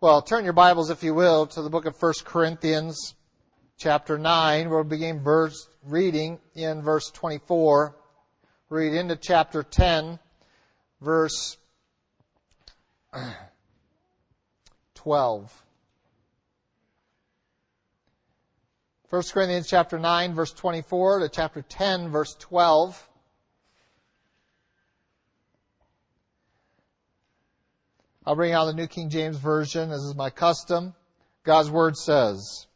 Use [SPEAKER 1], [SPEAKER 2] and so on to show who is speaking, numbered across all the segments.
[SPEAKER 1] Well, turn your Bibles, if you will, to the book of 1 Corinthians, chapter 9. We'll begin verse, reading in verse 24. Read into chapter 10, verse 12. 1 Corinthians chapter 9, verse 24 to chapter 10, verse 12. I'll bring out the New King James Version, as is my custom. God's Word says,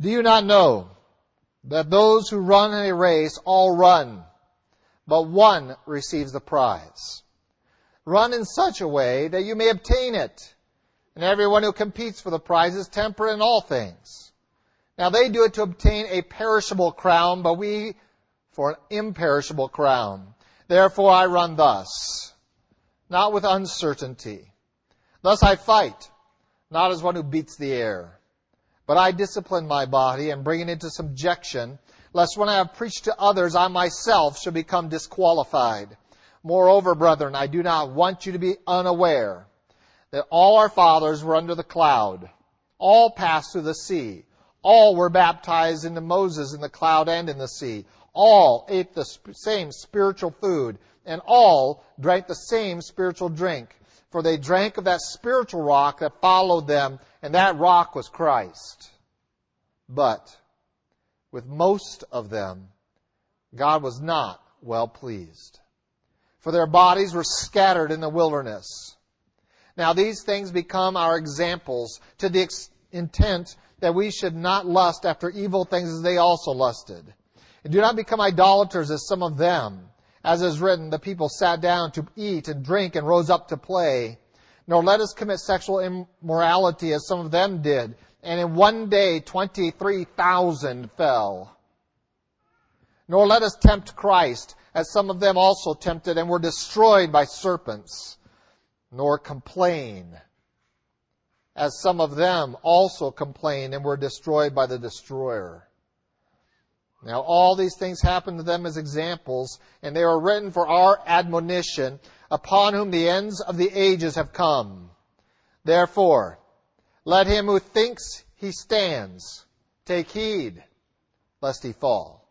[SPEAKER 1] Do you not know that those who run in a race all run, but one receives the prize? Run in such a way that you may obtain it. And everyone who competes for the prize is temperate in all things. Now they do it to obtain a perishable crown, but we for an imperishable crown. Therefore I run thus, not with uncertainty. Thus I fight, not as one who beats the air, but I discipline my body and bring it into subjection, lest when I have preached to others, I myself should become disqualified. Moreover, brethren, I do not want you to be unaware that all our fathers were under the cloud, all passed through the sea, all were baptized into Moses in the cloud and in the sea, all ate the same spiritual food, and all drank the same spiritual drink for they drank of that spiritual rock that followed them, and that rock was Christ. But with most of them, God was not well pleased, for their bodies were scattered in the wilderness. Now these things become our examples to the intent that we should not lust after evil things as they also lusted. And do not become idolaters as some of them as is written, the people sat down to eat and drink and rose up to play. Nor let us commit sexual immorality as some of them did. And in one day, 23,000 fell. Nor let us tempt Christ as some of them also tempted and were destroyed by serpents. Nor complain as some of them also complained and were destroyed by the destroyer. Now, all these things happened to them as examples, and they are written for our admonition, upon whom the ends of the ages have come. Therefore, let him who thinks he stands take heed, lest he fall.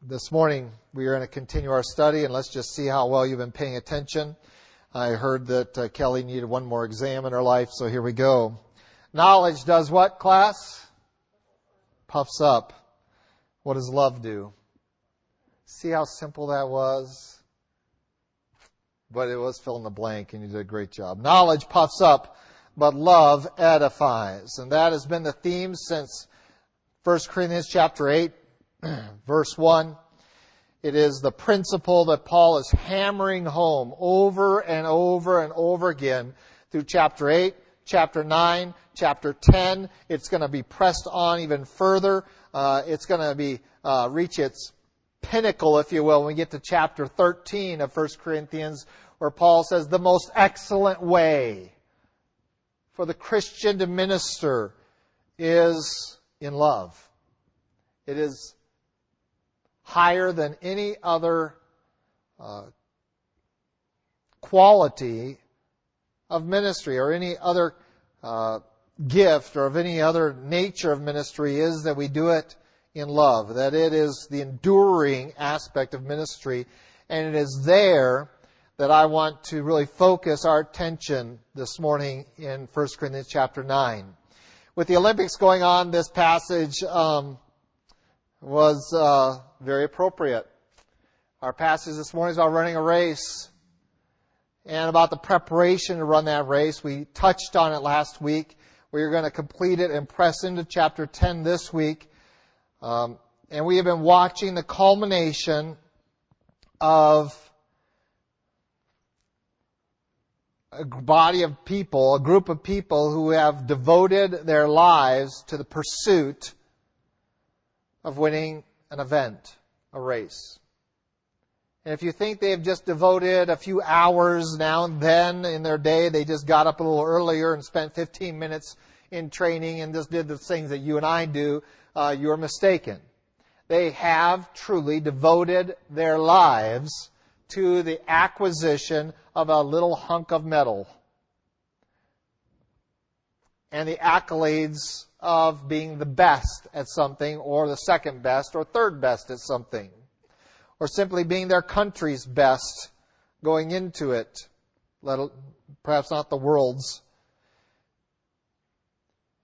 [SPEAKER 1] This morning, we are going to continue our study, and let's just see how well you've been paying attention. I heard that uh, Kelly needed one more exam in her life, so here we go. Knowledge does what, class? Puffs up. What does love do? See how simple that was? But it was fill in the blank, and you did a great job. Knowledge puffs up, but love edifies. And that has been the theme since 1 Corinthians chapter 8, verse 1. It is the principle that Paul is hammering home over and over and over again through chapter 8, chapter 9, chapter 10. It's going to be pressed on even further. Uh, it's going to be uh, reach its pinnacle, if you will, when we get to chapter 13 of 1 Corinthians, where Paul says the most excellent way for the Christian to minister is in love. It is higher than any other uh, quality of ministry or any other uh, gift or of any other nature of ministry is that we do it in love, that it is the enduring aspect of ministry, and it is there that I want to really focus our attention this morning in 1 Corinthians chapter 9. With the Olympics going on, this passage um, was uh, very appropriate. Our passage this morning is about running a race and about the preparation to run that race. We touched on it last week. We are going to complete it and press into chapter 10 this week. Um, and we have been watching the culmination of a body of people, a group of people who have devoted their lives to the pursuit of winning an event, a race. And if you think they've just devoted a few hours now and then in their day, they just got up a little earlier and spent 15 minutes in training and just did the things that you and I do, uh, you're mistaken. They have truly devoted their lives to the acquisition of a little hunk of metal. and the accolades of being the best at something or the second best or third best at something or simply being their country's best going into it, perhaps not the world's.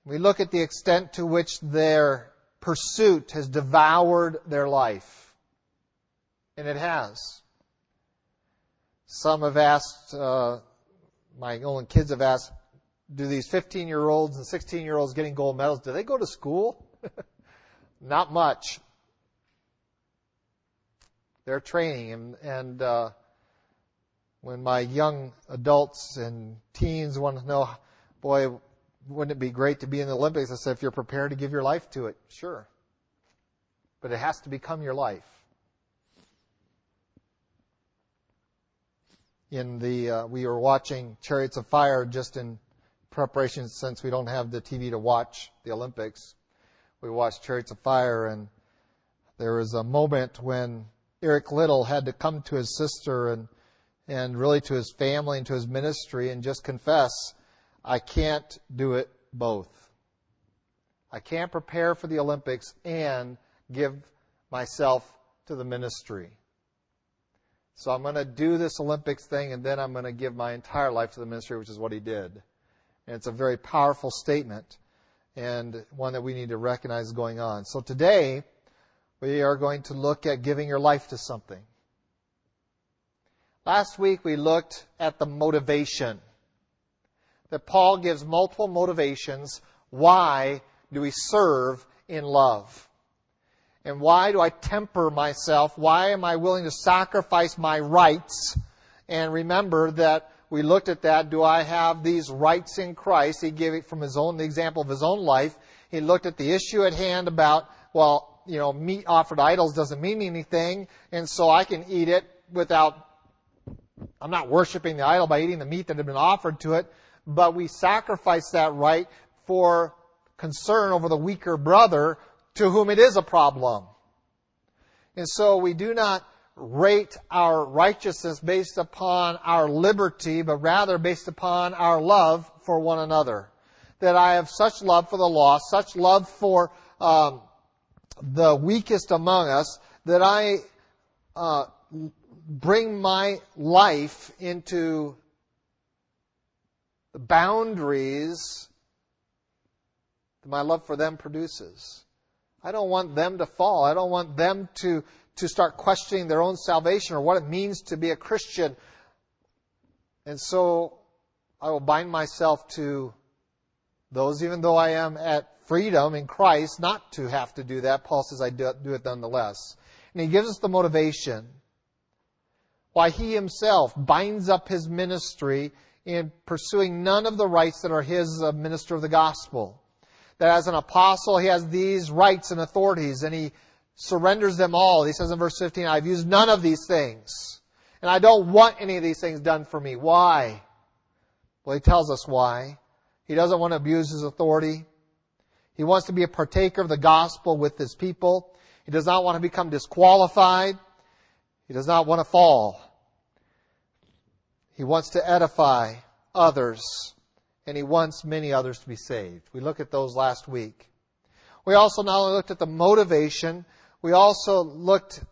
[SPEAKER 1] We look at the extent to which their pursuit has devoured their life. And it has. Some have asked, uh, my own kids have asked, do these 15 year olds and 16 year olds getting gold medals, do they go to school? Not much. They're training and, and uh, when my young adults and teens want to know, boy, wouldn't it be great to be in the Olympics? I said, if you're prepared to give your life to it, sure. But it has to become your life. In the, uh, we were watching Chariots of Fire just in preparation since we don't have the TV to watch the Olympics. We watched Chariots of Fire and there was a moment when Eric Liddell had to come to his sister and and really to his family and to his ministry and just confess, I can't do it both. I can't prepare for the Olympics and give myself to the ministry. So I'm going to do this Olympics thing and then I'm going to give my entire life to the ministry, which is what he did. And it's a very powerful statement and one that we need to recognize going on. So today, we are going to look at giving your life to something. Last week we looked at the motivation. That Paul gives multiple motivations. Why do we serve in love? And why do I temper myself? Why am I willing to sacrifice my rights? And remember that we looked at that. Do I have these rights in Christ? He gave it from his own, the example of his own life. He looked at the issue at hand about, well, you know, meat offered to idols doesn't mean anything, and so I can eat it without I'm not worshiping the idol by eating the meat that had been offered to it, but we sacrifice that right for concern over the weaker brother to whom it is a problem. And so we do not rate our righteousness based upon our liberty, but rather based upon our love for one another. That I have such love for the lost, such love for um, the weakest among us, that I uh, bring my life into the boundaries that my love for them produces. I don't want them to fall. I don't want them to, to start questioning their own salvation or what it means to be a Christian. And so I will bind myself to those, even though I am at freedom in Christ, not to have to do that. Paul says I do, it nonetheless. And he gives us the motivation why he himself binds up his ministry in pursuing none of the rights that are his as a minister of the gospel. That as an apostle, he has these rights and authorities and he surrenders them all. He says in verse 15, I've used none of these things. And I don't want any of these things done for me. Why? Well, he tells us why. He doesn't want to abuse his authority. He wants to be a partaker of the gospel with his people. He does not want to become disqualified. He does not want to fall. He wants to edify others, and he wants many others to be saved. We looked at those last week. We also not only looked at the motivation, we also looked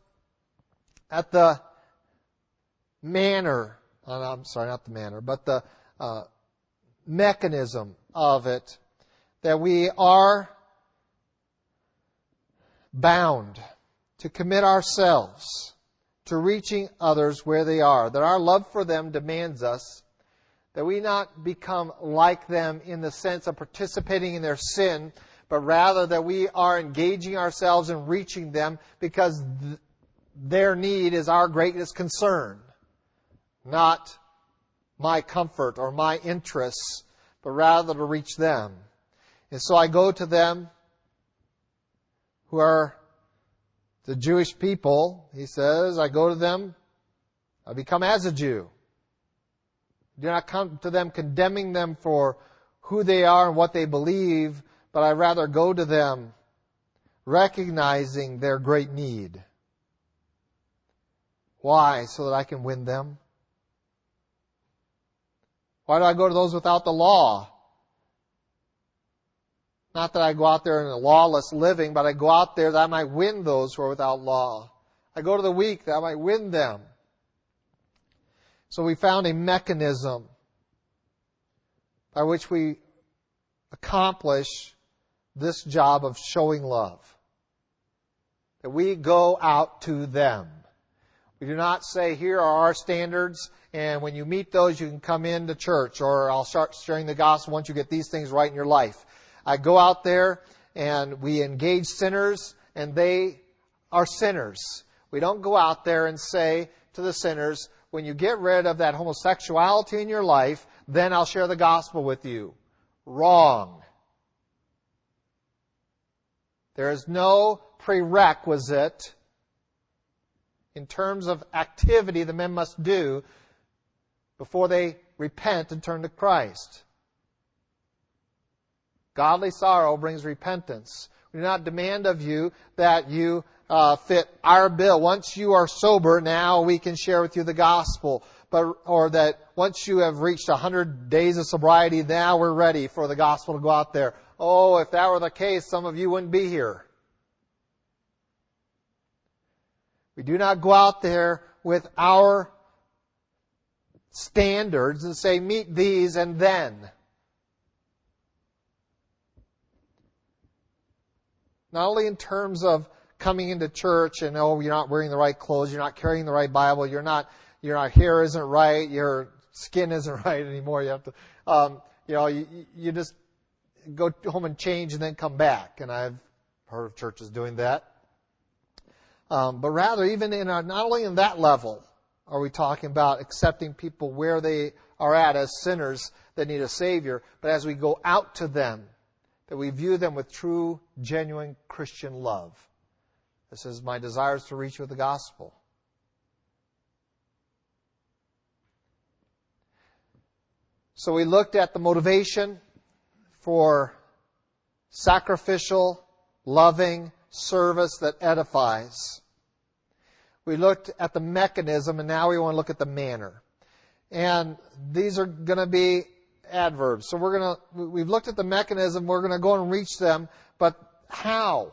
[SPEAKER 1] at the manner, uh, I'm sorry, not the manner, but the uh, mechanism of it, that we are bound to commit ourselves to reaching others where they are, that our love for them demands us that we not become like them in the sense of participating in their sin, but rather that we are engaging ourselves in reaching them because th- their need is our greatest concern, not my comfort or my interests, but rather to reach them. And so I go to them who are the Jewish people, he says, I go to them, I become as a Jew. Do not come to them condemning them for who they are and what they believe, but I rather go to them recognizing their great need. Why? So that I can win them. Why do I go to those without the law? Not that I go out there in a lawless living, but I go out there that I might win those who are without law. I go to the weak that I might win them. So we found a mechanism by which we accomplish this job of showing love. That we go out to them. We do not say, here are our standards, and when you meet those, you can come into church, or I'll start sharing the gospel once you get these things right in your life. I go out there, and we engage sinners, and they are sinners. We don't go out there and say to the sinners, when you get rid of that homosexuality in your life, then I'll share the gospel with you. Wrong. There is no prerequisite in terms of activity the men must do before they repent and turn to Christ. Godly sorrow brings repentance. We do not demand of you that you uh, fit our bill. Once you are sober, now we can share with you the gospel. But, or that once you have reached a hundred days of sobriety, now we're ready for the gospel to go out there. Oh, if that were the case, some of you wouldn't be here. We do not go out there with our standards and say, meet these and then. Not only in terms of coming into church and oh you're not wearing the right clothes, you're not carrying the right Bible, you're not your hair isn't right, your skin isn't right anymore. You have to, um, you know, you, you just go home and change and then come back. And I've heard of churches doing that. Um, but rather, even in our, not only in that level are we talking about accepting people where they are at as sinners that need a Savior, but as we go out to them, that we view them with true, genuine Christian love. This is my desire to reach with the gospel. So we looked at the motivation for sacrificial, loving service that edifies. We looked at the mechanism and now we want to look at the manner. And these are going to be adverbs. So we're going to, we've looked at the mechanism, we're going to go and reach them, but how?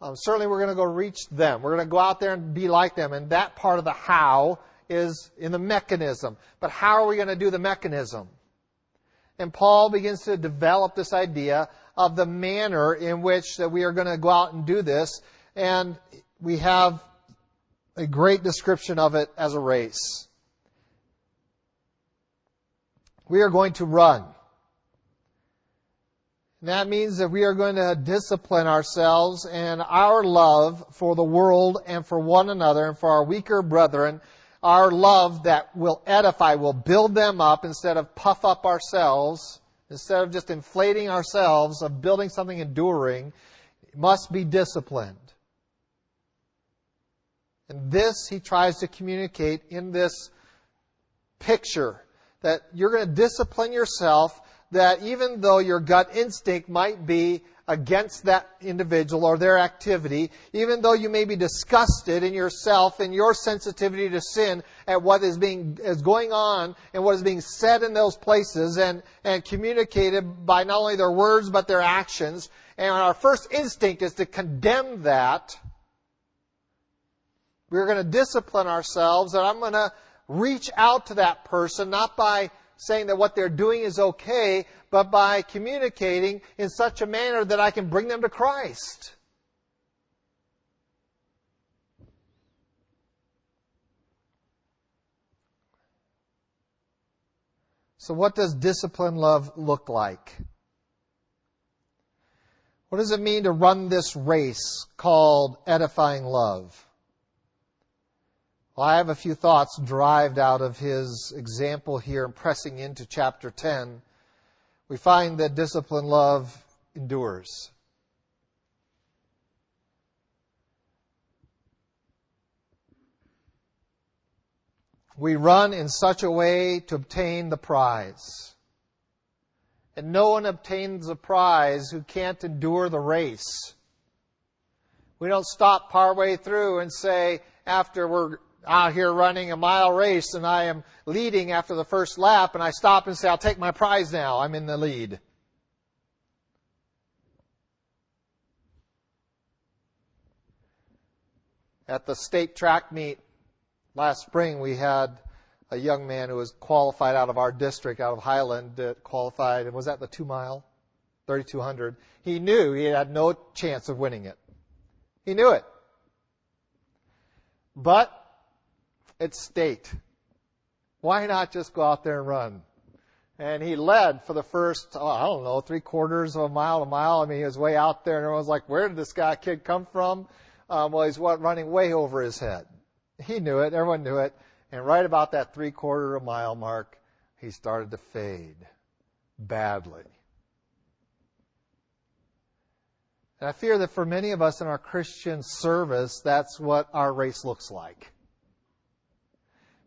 [SPEAKER 1] Um, certainly we're going to go reach them. We're going to go out there and be like them. And that part of the how is in the mechanism. But how are we going to do the mechanism? And Paul begins to develop this idea of the manner in which that we are going to go out and do this. And we have a great description of it as a race. We are going to run. And that means that we are going to discipline ourselves and our love for the world and for one another and for our weaker brethren, our love that will edify, will build them up instead of puff up ourselves, instead of just inflating ourselves, of building something enduring, must be disciplined. And this he tries to communicate in this picture that you're going to discipline yourself that even though your gut instinct might be against that individual or their activity, even though you may be disgusted in yourself and your sensitivity to sin at what is being is going on and what is being said in those places and, and communicated by not only their words but their actions. And our first instinct is to condemn that. We're going to discipline ourselves and I'm going to reach out to that person not by saying that what they're doing is okay, but by communicating in such a manner that I can bring them to Christ. So, what does discipline love look like? What does it mean to run this race called edifying love? Well, I have a few thoughts derived out of his example here and pressing into chapter 10. We find that disciplined love endures. We run in such a way to obtain the prize. And no one obtains the prize who can't endure the race. We don't stop partway through and say, after we're out here running a mile race and I am leading after the first lap and I stop and say, I'll take my prize now. I'm in the lead. At the state track meet last spring, we had a young man who was qualified out of our district, out of Highland, that qualified and was at the two mile, 3200. He knew he had no chance of winning it. He knew it. But it's state. Why not just go out there and run? And he led for the first, oh, I don't know, three quarters of a mile, a mile. I mean, he was way out there, and everyone was like, where did this guy kid come from? Um, well, he's what, running way over his head. He knew it. Everyone knew it. And right about that three quarter of a mile mark, he started to fade badly. And I fear that for many of us in our Christian service, that's what our race looks like.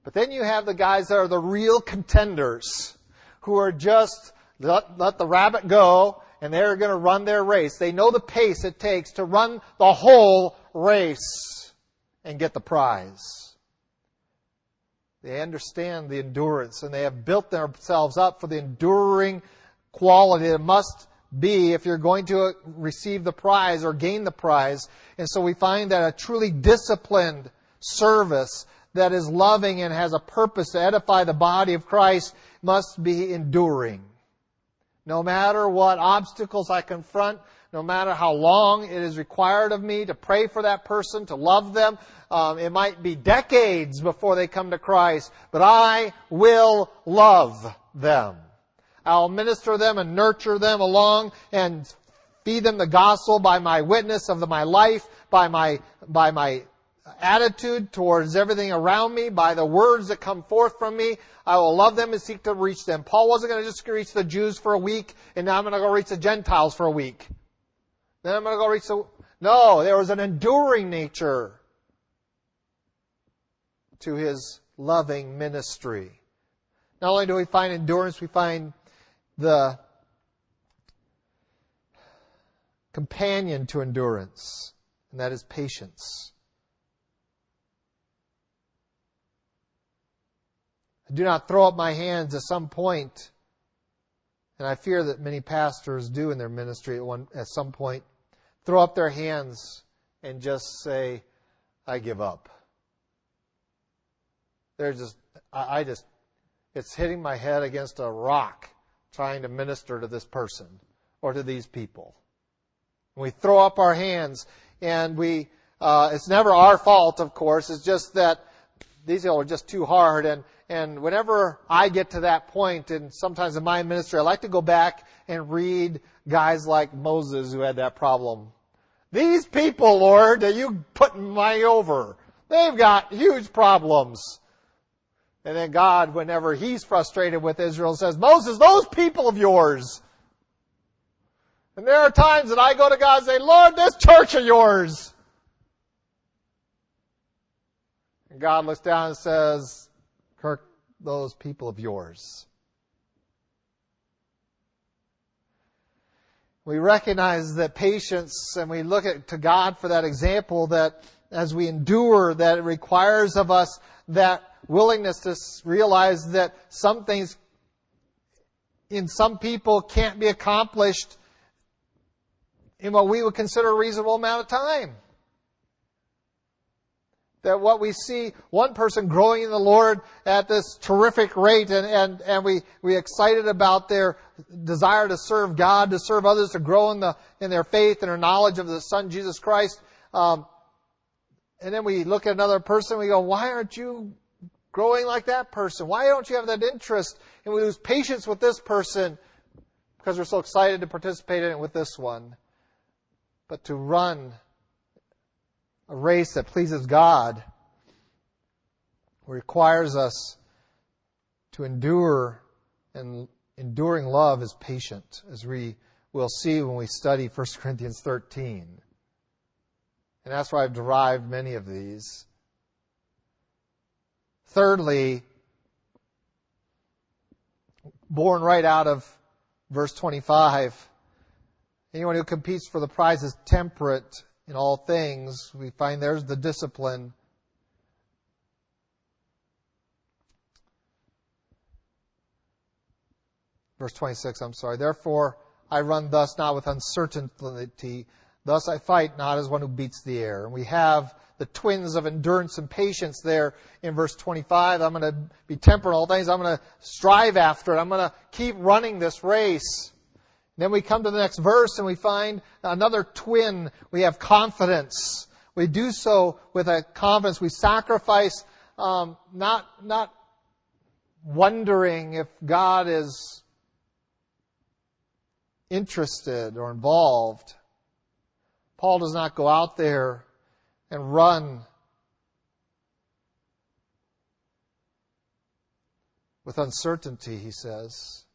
[SPEAKER 1] But then you have the guys that are the real contenders who are just let, let the rabbit go and they're going to run their race. They know the pace it takes to run the whole race and get the prize. They understand the endurance and they have built themselves up for the enduring quality it must be if you're going to uh, receive the prize or gain the prize. And so we find that a truly disciplined service that is loving and has a purpose to edify the body of Christ must be enduring. No matter what obstacles I confront, no matter how long it is required of me to pray for that person, to love them, um, it might be decades before they come to Christ, but I will love them. I'll minister them and nurture them along and feed them the gospel by my witness of the, my life, by my, by my attitude towards everything around me, by the words that come forth from me. I will love them and seek to reach them. Paul wasn't going to just reach the Jews for a week, and now I'm going to go reach the Gentiles for a week. Then I'm going to go reach the... No, there was an enduring nature to his loving ministry. Not only do we find endurance, we find the companion to endurance, and that is patience. I do not throw up my hands at some point, and I fear that many pastors do in their ministry at, one, at some point, throw up their hands and just say, I give up. They're just, I, I just, it's hitting my head against a rock trying to minister to this person or to these people. We throw up our hands and we, uh, it's never our fault, of course. It's just that these people are just too hard and, and whenever I get to that point, and sometimes in my ministry, I like to go back and read guys like Moses who had that problem. These people, Lord, that you put me over, they've got huge problems. And then God, whenever he's frustrated with Israel, says, Moses, those people of yours. And there are times that I go to God and say, Lord, this church of yours. And God looks down and says, Kirk, those people of yours. We recognize that patience and we look at, to God for that example that as we endure that it requires of us that willingness to realize that some things in some people can't be accomplished in what we would consider a reasonable amount of time that what we see one person growing in the Lord at this terrific rate and, and, and we, we excited about their desire to serve God, to serve others, to grow in the, in their faith and their knowledge of the Son Jesus Christ. Um, and then we look at another person, we go, why aren't you growing like that person? Why don't you have that interest? And we lose patience with this person because we're so excited to participate in it with this one. But to run a race that pleases God requires us to endure, and enduring love is patient, as we will see when we study 1 Corinthians 13. And that's where I've derived many of these. Thirdly, born right out of verse 25, anyone who competes for the prize is temperate in all things. We find there's the discipline. Verse 26, I'm sorry. Therefore, I run thus not with uncertainty. Thus I fight not as one who beats the air. And we have the twins of endurance and patience there in verse 25. I'm going to be temperate in all things. I'm going to strive after it. I'm going to keep running this race. Then we come to the next verse and we find another twin. We have confidence. We do so with a confidence. We sacrifice, um, not, not wondering if God is interested or involved. Paul does not go out there and run with uncertainty, he says.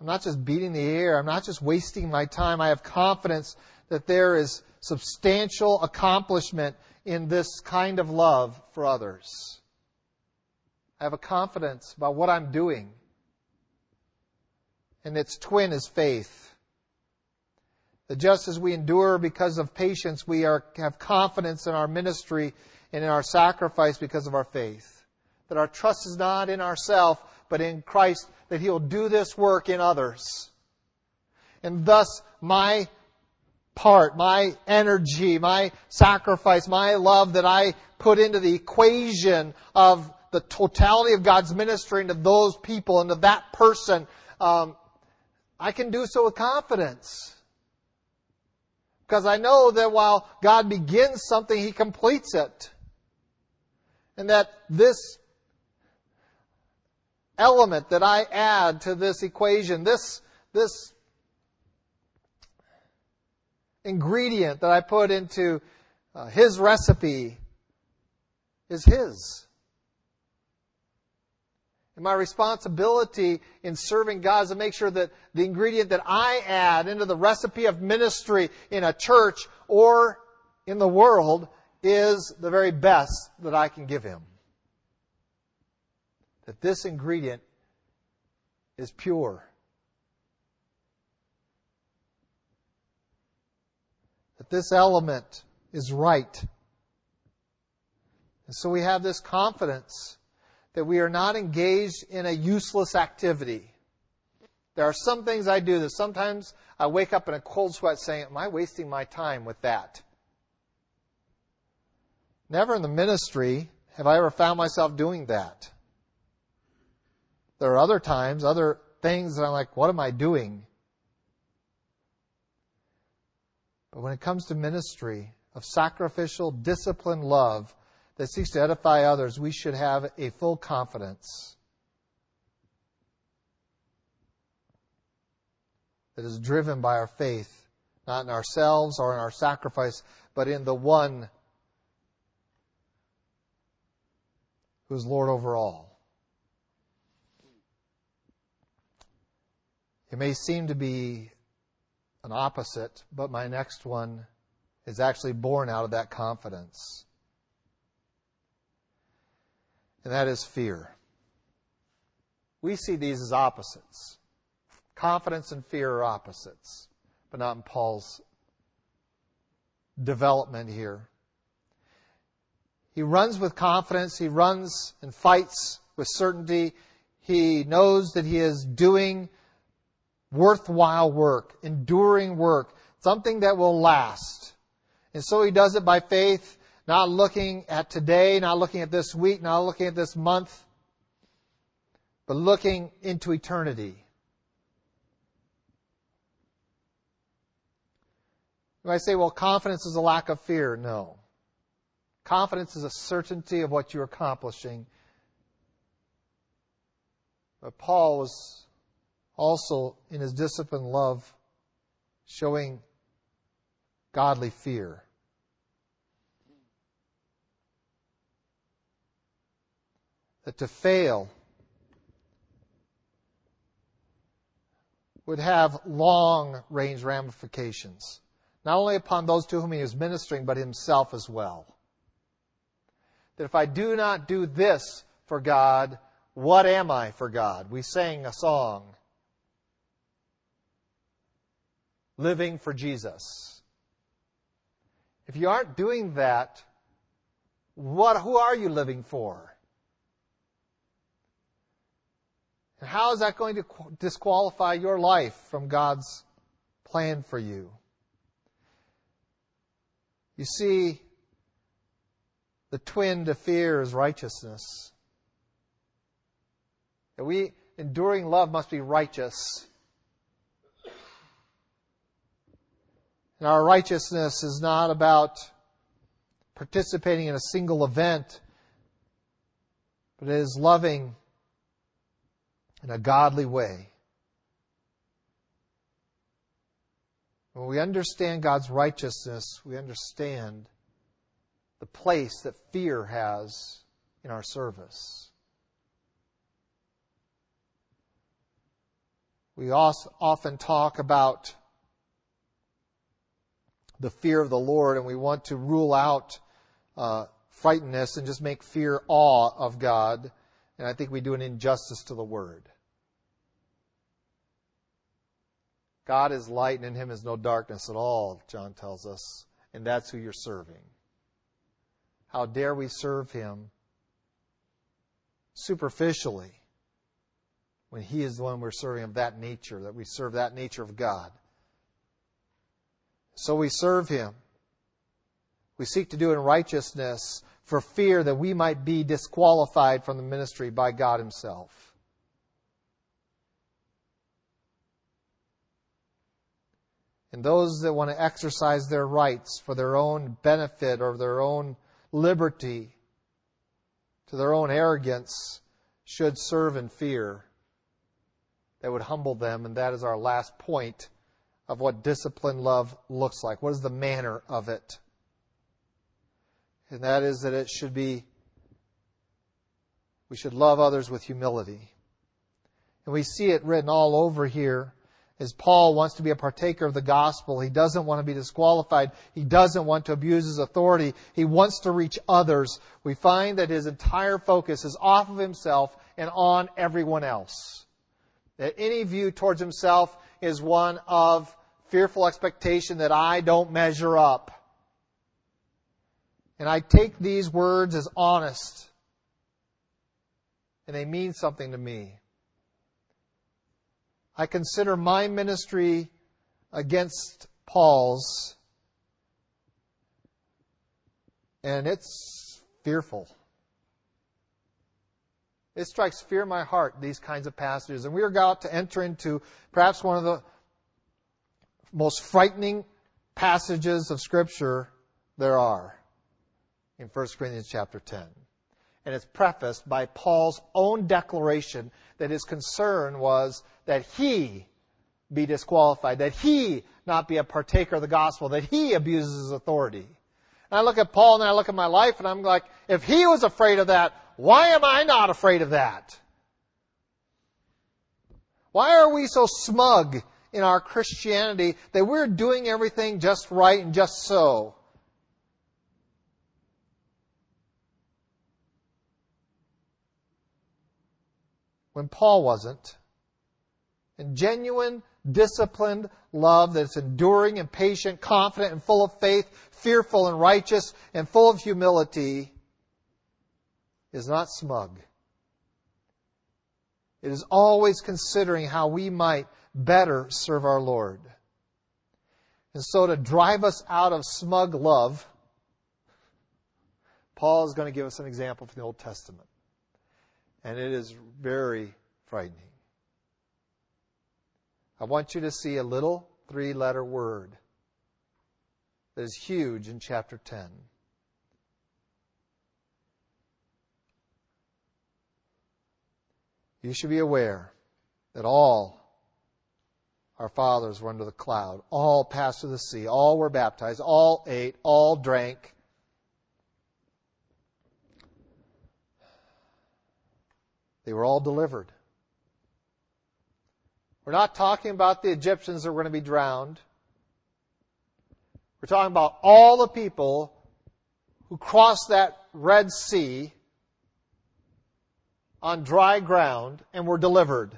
[SPEAKER 1] I'm not just beating the air. I'm not just wasting my time. I have confidence that there is substantial accomplishment in this kind of love for others. I have a confidence about what I'm doing. And its twin is faith. That just as we endure because of patience, we are, have confidence in our ministry and in our sacrifice because of our faith. That our trust is not in ourselves, but in Christ that He will do this work in others. And thus, my part, my energy, my sacrifice, my love that I put into the equation of the totality of God's ministry into those people, into that person, um, I can do so with confidence. Because I know that while God begins something, He completes it. And that this element that I add to this equation, this, this ingredient that I put into uh, his recipe is his. And my responsibility in serving God is to make sure that the ingredient that I add into the recipe of ministry in a church or in the world is the very best that I can give him that this ingredient is pure. That this element is right. And so we have this confidence that we are not engaged in a useless activity. There are some things I do that sometimes I wake up in a cold sweat saying, Am I wasting my time with that? Never in the ministry have I ever found myself doing that. There are other times, other things that I'm like, what am I doing? But when it comes to ministry of sacrificial, disciplined love that seeks to edify others, we should have a full confidence that is driven by our faith, not in ourselves or in our sacrifice, but in the one who is Lord over all. It may seem to be an opposite, but my next one is actually born out of that confidence. And that is fear. We see these as opposites. Confidence and fear are opposites, but not in Paul's development here. He runs with confidence. He runs and fights with certainty. He knows that he is doing worthwhile work, enduring work, something that will last. And so he does it by faith, not looking at today, not looking at this week, not looking at this month, but looking into eternity. You might say, well, confidence is a lack of fear. No. Confidence is a certainty of what you're accomplishing. But Paul was also in his disciplined love, showing godly fear. That to fail would have long range ramifications, not only upon those to whom he is ministering, but himself as well. That if I do not do this for God, what am I for God? We sang a song living for Jesus. If you aren't doing that, what, who are you living for? And how is that going to disqualify your life from God's plan for you? You see, the twin to fear is righteousness. That we, enduring love must be righteous. And our righteousness is not about participating in a single event, but it is loving in a godly way. When we understand God's righteousness, we understand the place that fear has in our service. We often talk about the fear of the Lord and we want to rule out uh, frightenedness and just make fear awe of God. And I think we do an injustice to the Word. God is light and in him is no darkness at all, John tells us. And that's who you're serving. How dare we serve him superficially when he is the one we're serving of that nature, that we serve that nature of God. So we serve him. We seek to do in righteousness for fear that we might be disqualified from the ministry by God himself. And those that want to exercise their rights for their own benefit or their own liberty, to their own arrogance, should serve in fear that would humble them. And that is our last point of what disciplined love looks like. What is the manner of it? And that is that it should be, we should love others with humility. And we see it written all over here as Paul wants to be a partaker of the gospel. He doesn't want to be disqualified. He doesn't want to abuse his authority. He wants to reach others. We find that his entire focus is off of himself and on everyone else. That any view towards himself is one of fearful expectation that I don't measure up. And I take these words as honest. And they mean something to me. I consider my ministry against Paul's, and it's fearful. It strikes fear in my heart, these kinds of passages. And we are about to enter into perhaps one of the most frightening passages of Scripture there are in 1 Corinthians chapter 10. And it's prefaced by Paul's own declaration that his concern was that he be disqualified, that he not be a partaker of the gospel, that he abuses his authority. And I look at Paul and I look at my life and I'm like, if he was afraid of that, why am I not afraid of that? Why are we so smug in our Christianity that we're doing everything just right and just so? When Paul wasn't. And genuine, disciplined love that's enduring and patient, confident and full of faith, fearful and righteous, and full of humility is not smug. It is always considering how we might better serve our Lord. And so to drive us out of smug love, Paul is going to give us an example from the Old Testament. And it is very frightening. I want you to see a little three letter word that is huge in chapter 10. You should be aware that all our fathers were under the cloud, all passed through the sea, all were baptized, all ate, all drank. They were all delivered. We're not talking about the Egyptians that were going to be drowned. We're talking about all the people who crossed that Red Sea on dry ground and were delivered.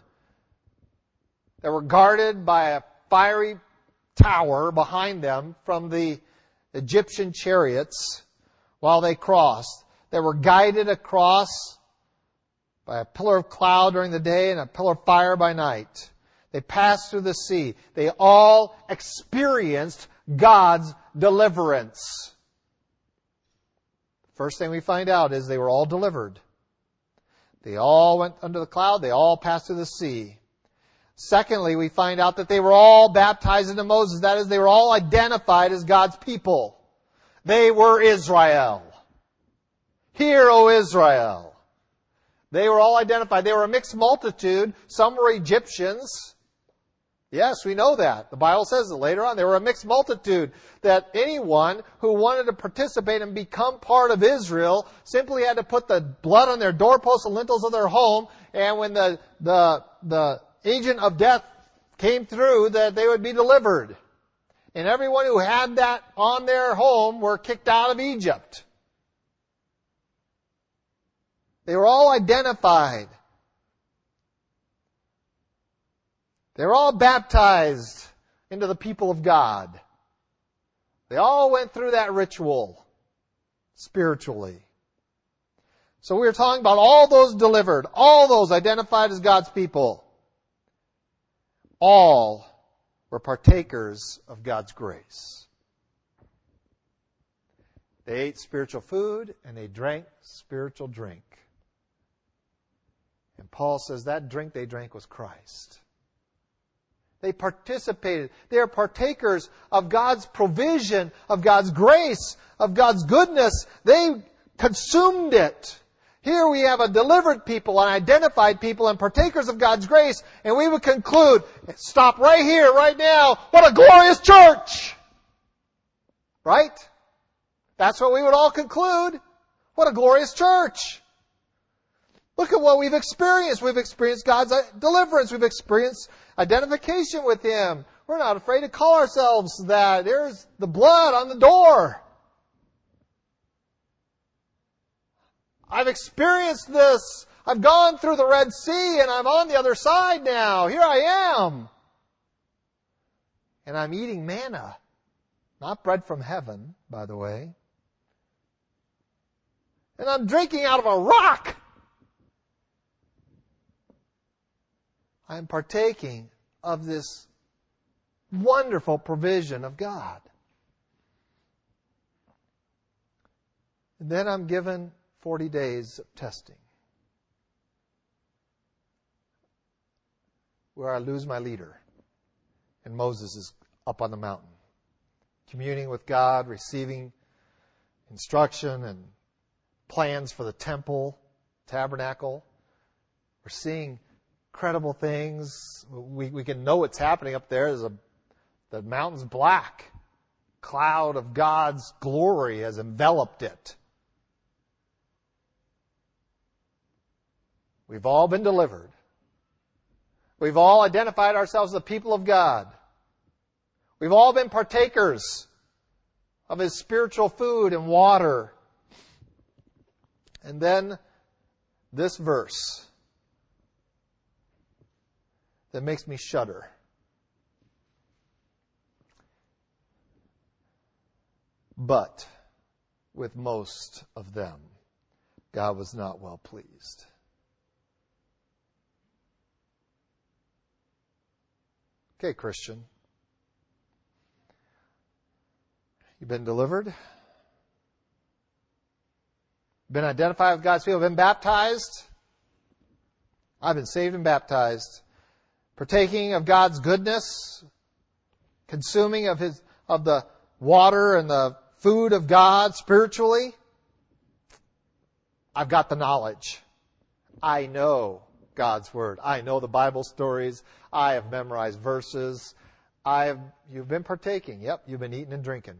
[SPEAKER 1] They were guarded by a fiery tower behind them from the Egyptian chariots while they crossed. They were guided across by a pillar of cloud during the day and a pillar of fire by night. They passed through the sea. They all experienced God's deliverance. First thing we find out is they were all delivered. They all went under the cloud. They all passed through the sea. Secondly, we find out that they were all baptized into Moses. That is, they were all identified as God's people. They were Israel. Hear, O Israel. They were all identified. They were a mixed multitude. Some were Egyptians. Yes, we know that. The Bible says it later on. They were a mixed multitude. That anyone who wanted to participate and become part of Israel simply had to put the blood on their doorposts and lintels of their home. And when the, the, the agent of death came through, that they would be delivered. And everyone who had that on their home were kicked out of Egypt. They were all identified. They were all baptized into the people of God. They all went through that ritual spiritually. So we are talking about all those delivered, all those identified as God's people. All were partakers of God's grace. They ate spiritual food and they drank spiritual drink. And Paul says that drink they drank was Christ. They participated. They are partakers of God's provision, of God's grace, of God's goodness. They consumed it. Here we have a delivered people, an identified people, and partakers of God's grace, and we would conclude, stop right here, right now, what a glorious church! Right? That's what we would all conclude. What a glorious church! Look at what we've experienced. We've experienced God's uh, deliverance. We've experienced identification with Him. We're not afraid to call ourselves that. There's the blood on the door. I've experienced this. I've gone through the Red Sea and I'm on the other side now. Here I am. And I'm eating manna. Not bread from heaven, by the way. And I'm drinking out of a rock. I'm partaking of this wonderful provision of God. And then I'm given 40 days of testing where I lose my leader. And Moses is up on the mountain, communing with God, receiving instruction and plans for the temple, tabernacle. We're seeing credible things. We, we can know what's happening up there. There's a, the mountain's black. Cloud of God's glory has enveloped it. We've all been delivered. We've all identified ourselves as the people of God. We've all been partakers of His spiritual food and water. And then this verse that makes me shudder. But with most of them, God was not well pleased. Okay, Christian. You've been delivered. Been identified with God's people. Been baptized. I've been saved and baptized partaking of God's goodness, consuming of his, of the water and the food of God spiritually. I've got the knowledge. I know God's Word. I know the Bible stories. I have memorized verses. I have, you've been partaking. Yep, you've been eating and drinking.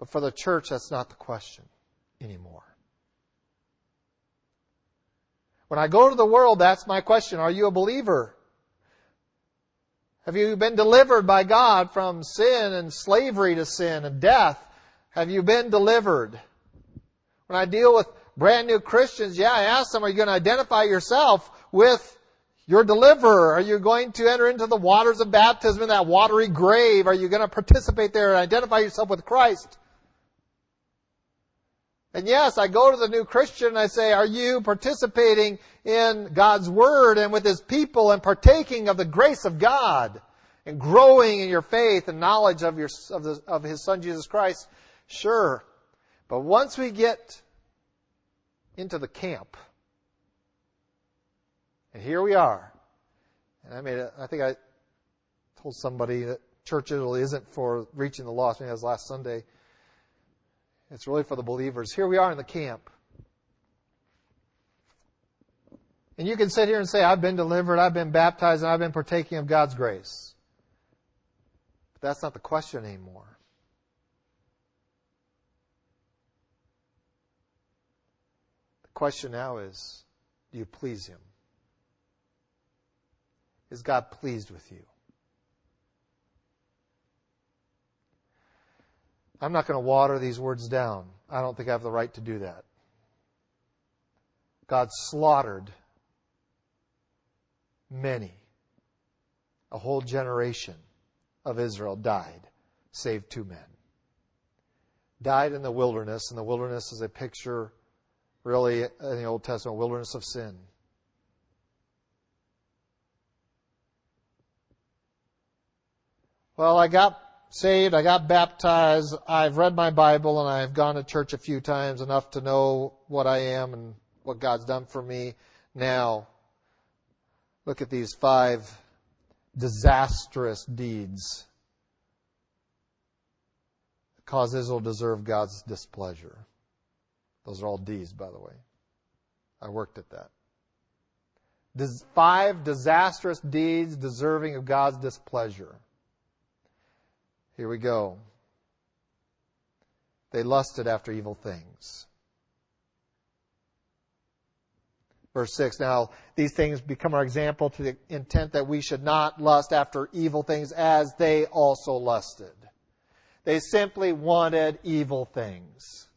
[SPEAKER 1] But for the church, that's not the question anymore. When I go to the world, that's my question. Are you a believer? Have you been delivered by God from sin and slavery to sin and death? Have you been delivered? When I deal with brand new Christians, yeah, I ask them, are you going to identify yourself with your deliverer? Are you going to enter into the waters of baptism in that watery grave? Are you going to participate there and identify yourself with Christ? And yes, I go to the new Christian and I say, are you participating in God's Word and with His people and partaking of the grace of God and growing in your faith and knowledge of, your, of, the, of His Son Jesus Christ? Sure. But once we get into the camp, and here we are, and I mean, I think I told somebody that church Italy isn't for reaching the lost. Maybe that was last Sunday. It's really for the believers. Here we are in the camp. And you can sit here and say, I've been delivered, I've been baptized, and I've been partaking of God's grace. But that's not the question anymore. The question now is, do you please Him? Is God pleased with you? I'm not going to water these words down. I don't think I have the right to do that. God slaughtered many. A whole generation of Israel died, save two men. Died in the wilderness, and the wilderness is a picture, really, uh, in the Old Testament, wilderness of sin. Well, I got saved, I got baptized, I've read my Bible, and I've gone to church a few times enough to know what I am and what God's done for me. Now, look at these five disastrous deeds that cause Israel to deserve God's displeasure. Those are all D's, by the way. I worked at that. Five disastrous deeds deserving of God's displeasure. Here we go. They lusted after evil things. Verse 6 Now, these things become our example to the intent that we should not lust after evil things as they also lusted. They simply wanted evil things.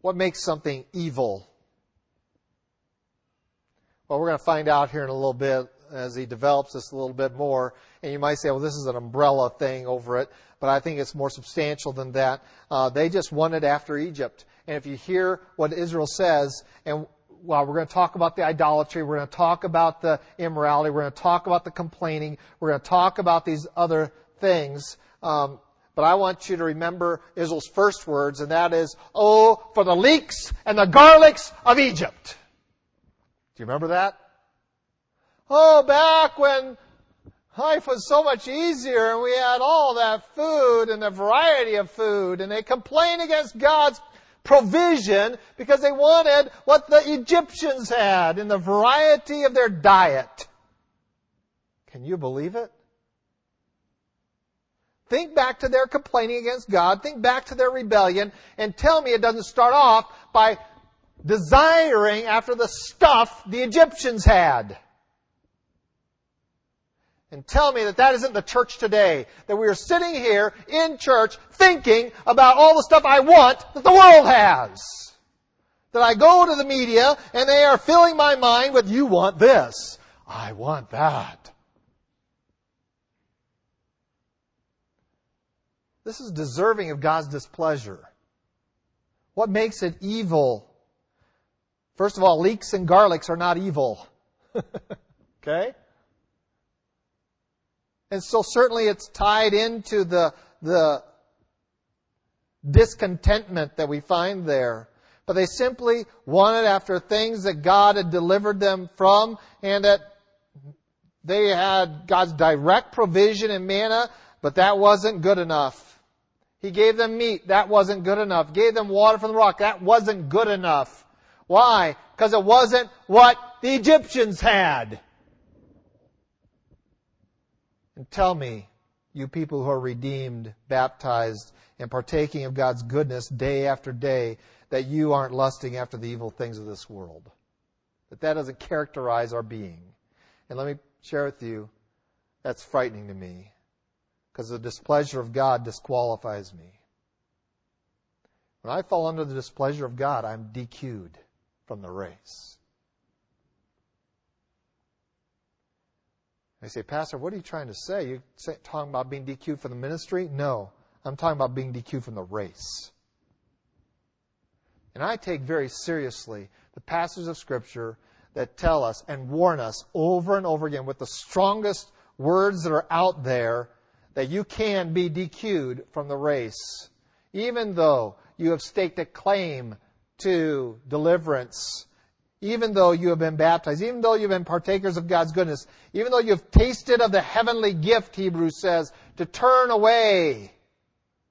[SPEAKER 1] What makes something evil? Well, we're going to find out here in a little bit as he develops this a little bit more. And you might say, well, this is an umbrella thing over it, but I think it's more substantial than that. Uh, they just wanted after Egypt. And if you hear what Israel says, and well, we're going to talk about the idolatry, we're going to talk about the immorality, we're going to talk about the complaining, we're going to talk about these other things. Um, but I want you to remember Israel's first words, and that is, Oh, for the leeks and the garlics of Egypt. Do you remember that? Oh, back when life was so much easier and we had all that food and the variety of food and they complained against God's provision because they wanted what the Egyptians had in the variety of their diet. Can you believe it? Think back to their complaining against God. Think back to their rebellion and tell me it doesn't start off by desiring after the stuff the Egyptians had and tell me that that isn't the church today. That we are sitting here in church thinking about all the stuff I want that the world has. That I go to the media and they are filling my mind with, you want this. I want that. This is deserving of God's displeasure. What makes it evil? First of all, leeks and garlics are not evil. okay? And so certainly it's tied into the, the discontentment that we find there. But they simply wanted after things that God had delivered them from and that they had God's direct provision in manna, but that wasn't good enough. He gave them meat. That wasn't good enough. Gave them water from the rock. That wasn't good enough. Why? Because it wasn't what the Egyptians had. And tell me, you people who are redeemed, baptized, and partaking of God's goodness day after day, that you aren't lusting after the evil things of this world. That that doesn't characterize our being. And let me share with you, that's frightening to me. Because the displeasure of God disqualifies me. When I fall under the displeasure of God, I'm DQ'd from the race. They say, Pastor, what are you trying to say? You talking about being DQ'd from the ministry? No, I'm talking about being DQ'd from the race. And I take very seriously the passages of Scripture that tell us and warn us over and over again with the strongest words that are out there that you can be DQ'd from the race, even though you have staked a claim to deliverance, even though you have been baptized, even though you've been partakers of God's goodness, even though you've tasted of the heavenly gift, Hebrews says, to turn away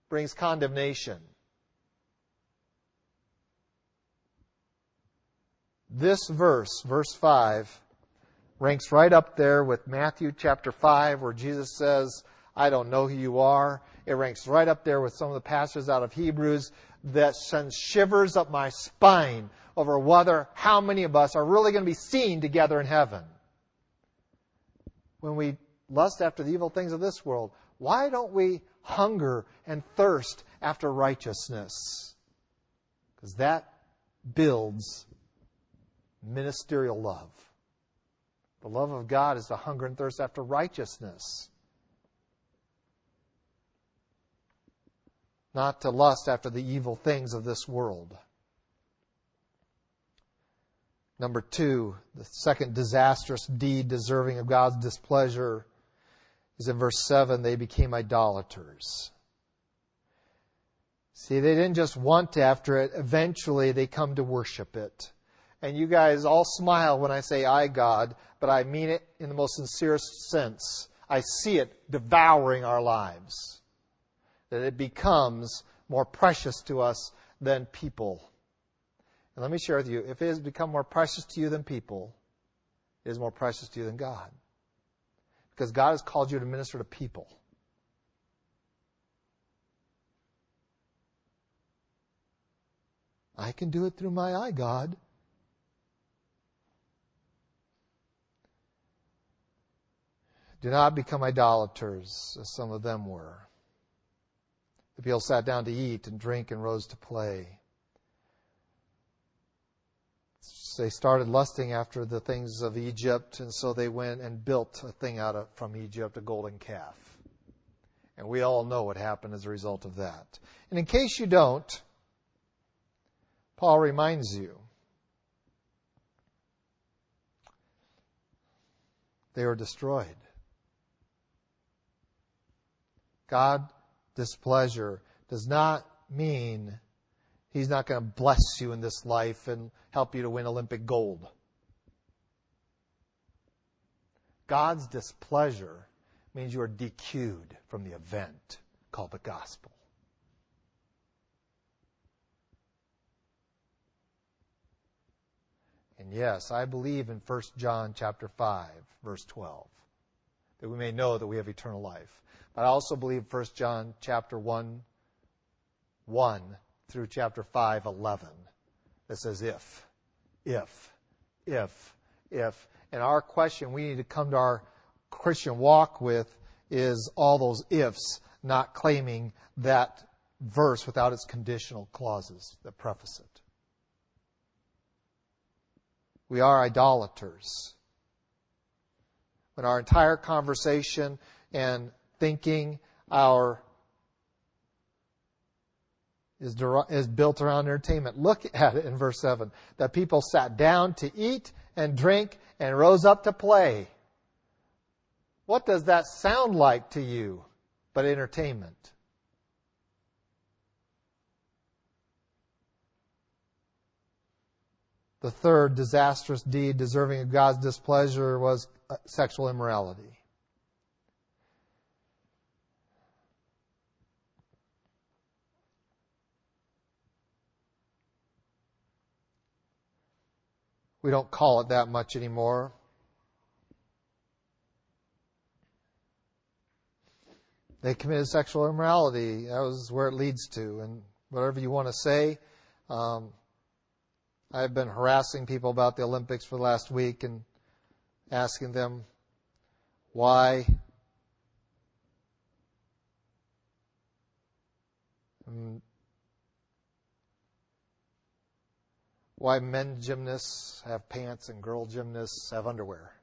[SPEAKER 1] brings condemnation. This verse, verse 5, ranks right up there with Matthew chapter 5, where Jesus says, I don't know who you are. It ranks right up there with some of the passages out of Hebrews that sends shivers up my spine over whether how many of us are really going to be seen together in heaven. When we lust after the evil things of this world, why don't we hunger and thirst after righteousness? Because that builds ministerial love. The love of God is the hunger and thirst after righteousness. Not to lust after the evil things of this world. Number two, the second disastrous deed deserving of God's displeasure is in verse 7 they became idolaters. See, they didn't just want after it, eventually they come to worship it. And you guys all smile when I say I, God, but I mean it in the most sincerest sense. I see it devouring our lives. That it becomes more precious to us than people. And let me share with you if it has become more precious to you than people, it is more precious to you than God. Because God has called you to minister to people. I can do it through my eye, God. Do not become idolaters, as some of them were. The people sat down to eat and drink and rose to play. They started lusting after the things of Egypt, and so they went and built a thing out of, from Egypt, a golden calf. And we all know what happened as a result of that. And in case you don't, Paul reminds you they were destroyed. God displeasure does not mean He's not going to bless you in this life and help you to win Olympic gold. God's displeasure means you are DQ'd from the event called the gospel. And yes, I believe in 1 John chapter 5, verse 12, that we may know that we have eternal life. I also believe 1 John chapter 1, 1 through chapter 5, 11, that says if, if, if, if. And our question we need to come to our Christian walk with is all those ifs, not claiming that verse without its conditional clauses that preface it. We are idolaters. When our entire conversation and thinking our is, is built around entertainment. Look at it in verse 7. That people sat down to eat and drink and rose up to play. What does that sound like to you but entertainment? The third disastrous deed deserving of God's displeasure was uh, sexual immorality. We don't call it that much anymore. They committed sexual immorality. That was where it leads to. And whatever you want to say, um, I've been harassing people about the Olympics for the last week and asking them why um, why men gymnasts have pants and girl gymnasts have underwear.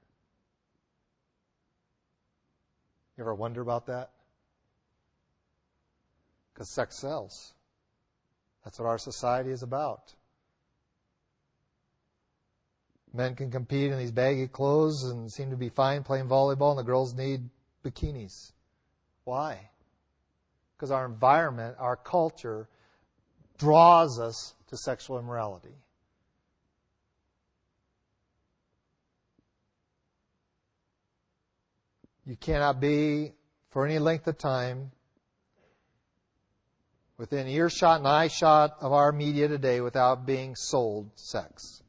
[SPEAKER 1] You ever wonder about that? Because sex sells. That's what our society is about. Men can compete in these baggy clothes and seem to be fine playing volleyball, and the girls need bikinis. Why? Because our environment, our culture, draws us to sexual immorality. You cannot be, for any length of time, within earshot and eyeshot of our media today without being sold sex.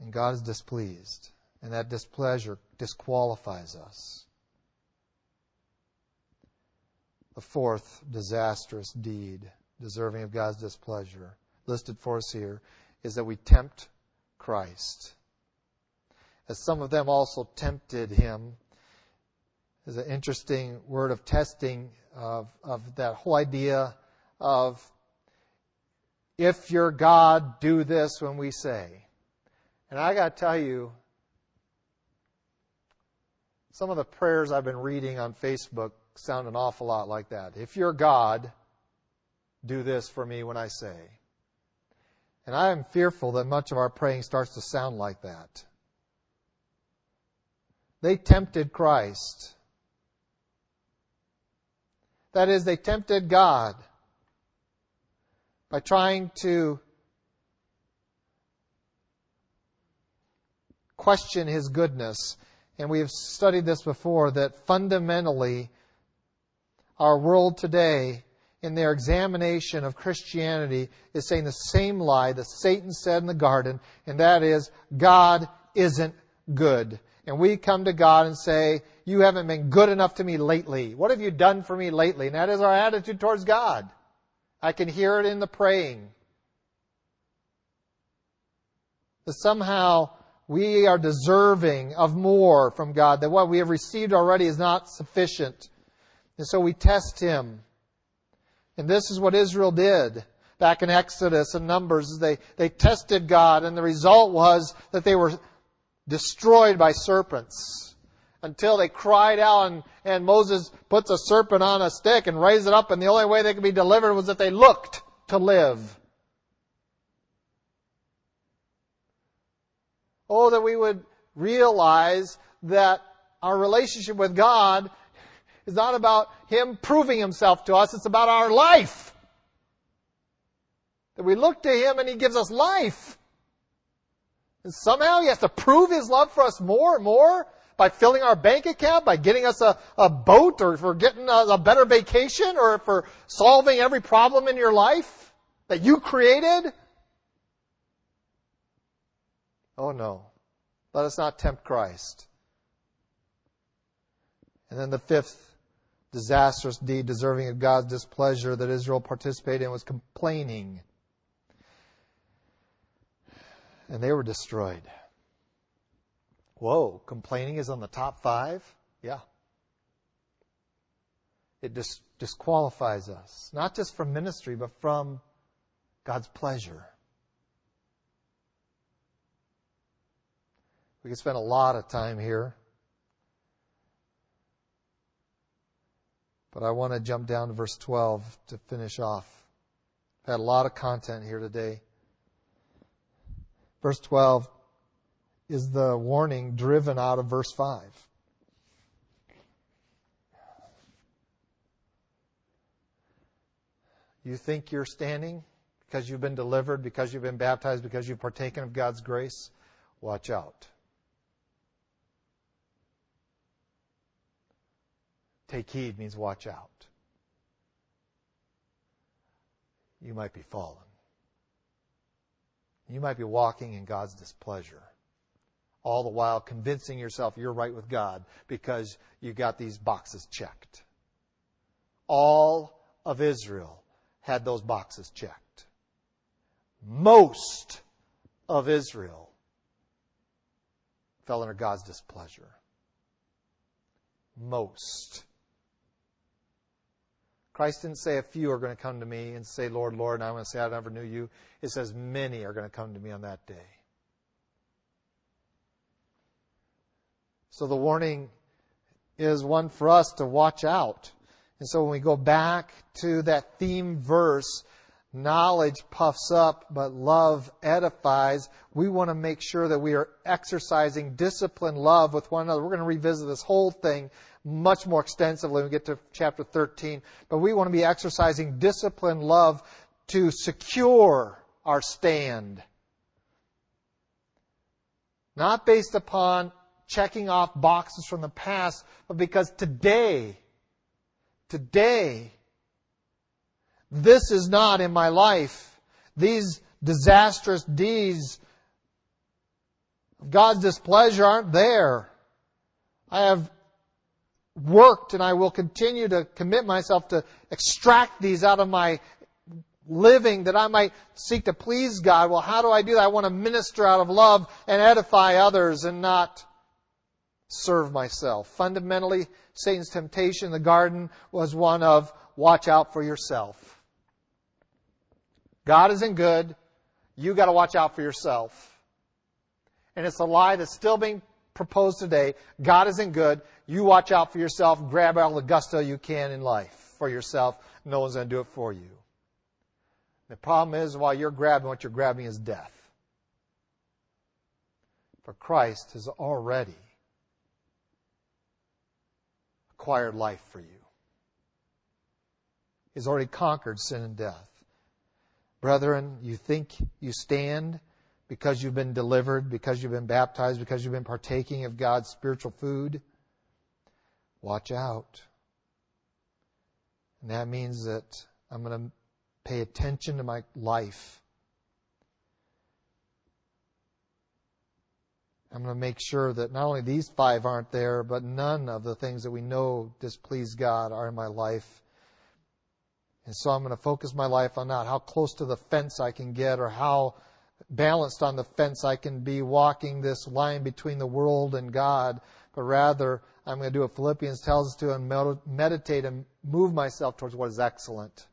[SPEAKER 1] And God is displeased. And that displeasure disqualifies us. The fourth disastrous deed deserving of God's displeasure, listed for us here, is that we tempt Christ. As some of them also tempted him, is an interesting word of testing of, of that whole idea of if you're God, do this when we say. And I got to tell you, some of the prayers I've been reading on Facebook sound an awful lot like that. If you're God, do this for me when I say. And I am fearful that much of our praying starts to sound like that. They tempted Christ. That is, they tempted God by trying to question his goodness. And we have studied this before that fundamentally, our world today, in their examination of Christianity, is saying the same lie that Satan said in the garden, and that is, God isn't good. And we come to God and say, You haven't been good enough to me lately. What have you done for me lately? And that is our attitude towards God. I can hear it in the praying. That somehow we are deserving of more from God, that what we have received already is not sufficient. And so we test Him. And this is what Israel did back in Exodus and Numbers. They, they tested God, and the result was that they were destroyed by serpents until they cried out and, and Moses puts a serpent on a stick and raised it up and the only way they could be delivered was that they looked to live. Oh, that we would realize that our relationship with God is not about Him proving Himself to us, it's about our life. That we look to Him and He gives us life. And somehow He has to prove His love for us more and more by filling our bank account, by getting us a, a boat, or for getting a, a better vacation, or for solving every problem in your life that you created. Oh no. Let us not tempt Christ. And then the fifth disastrous deed deserving of God's displeasure that Israel participated in was complaining. And they were destroyed. Whoa, complaining is on the top five? Yeah. It dis- disqualifies us, not just from ministry, but from God's pleasure. We could spend a lot of time here. But I want to jump down to verse 12 to finish off. I've had a lot of content here today. Verse 12 is the warning driven out of verse 5. You think you're standing because you've been delivered, because you've been baptized, because you've partaken of God's grace? Watch out. Take heed means watch out. You might be fallen. You might be walking in God's displeasure. All the while convincing yourself you're right with God because you got these boxes checked. All of Israel had those boxes checked. Most of Israel fell under God's displeasure. Most. Christ didn't say a few are going to come to me and say, Lord, Lord, and I'm going to say, I never knew you. It says many are going to come to me on that day. So the warning is one for us to watch out. And so when we go back to that theme verse knowledge puffs up, but love edifies. We want to make sure that we are exercising disciplined love with one another. We're going to revisit this whole thing much more extensively when we get to chapter 13. But we want to be exercising disciplined love to secure our stand. Not based upon checking off boxes from the past, but because today, today, this is not in my life. These disastrous deeds of God's displeasure aren't there. I have worked and I will continue to commit myself to extract these out of my living that I might seek to please God. Well, how do I do that? I want to minister out of love and edify others and not serve myself. Fundamentally, Satan's temptation in the garden was one of watch out for yourself. God isn't good. You got to watch out for yourself. And it's a lie that's still being proposed today. God isn't good. You watch out for yourself. Grab all the gusto you can in life for yourself. No one's going to do it for you. The problem is, while you're grabbing, what you're grabbing is death. For Christ has already acquired life for you. He's already conquered sin and death. Brethren, you think you stand because you've been delivered, because you've been baptized, because you've been partaking of God's spiritual food? Watch out. And that means that I'm going to pay attention to my life. I'm going to make sure that not only these five aren't there, but none of the things that we know displease God are in my life. And so I'm going to focus my life on not how close to the fence I can get or how balanced on the fence I can be walking this line between the world and God, but rather I'm going to do what Philippians tells us to and meditate and move myself towards what is excellent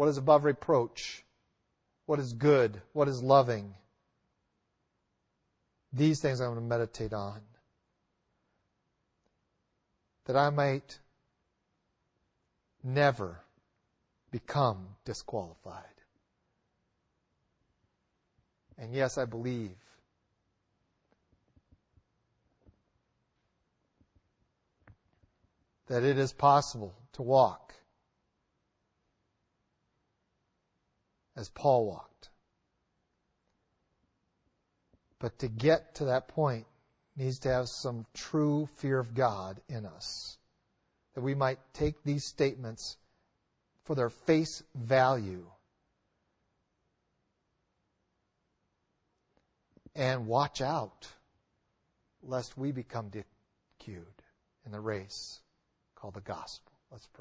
[SPEAKER 1] what is above reproach, what is good, what is loving. These things I'm going to meditate on. That I might never become disqualified. And yes, I believe that it is possible to walk as Paul walked. But to get to that point needs to have some true fear of God in us. That we might take these statements for their face value and watch out lest we become DQ'd in the race called the gospel. Let's pray.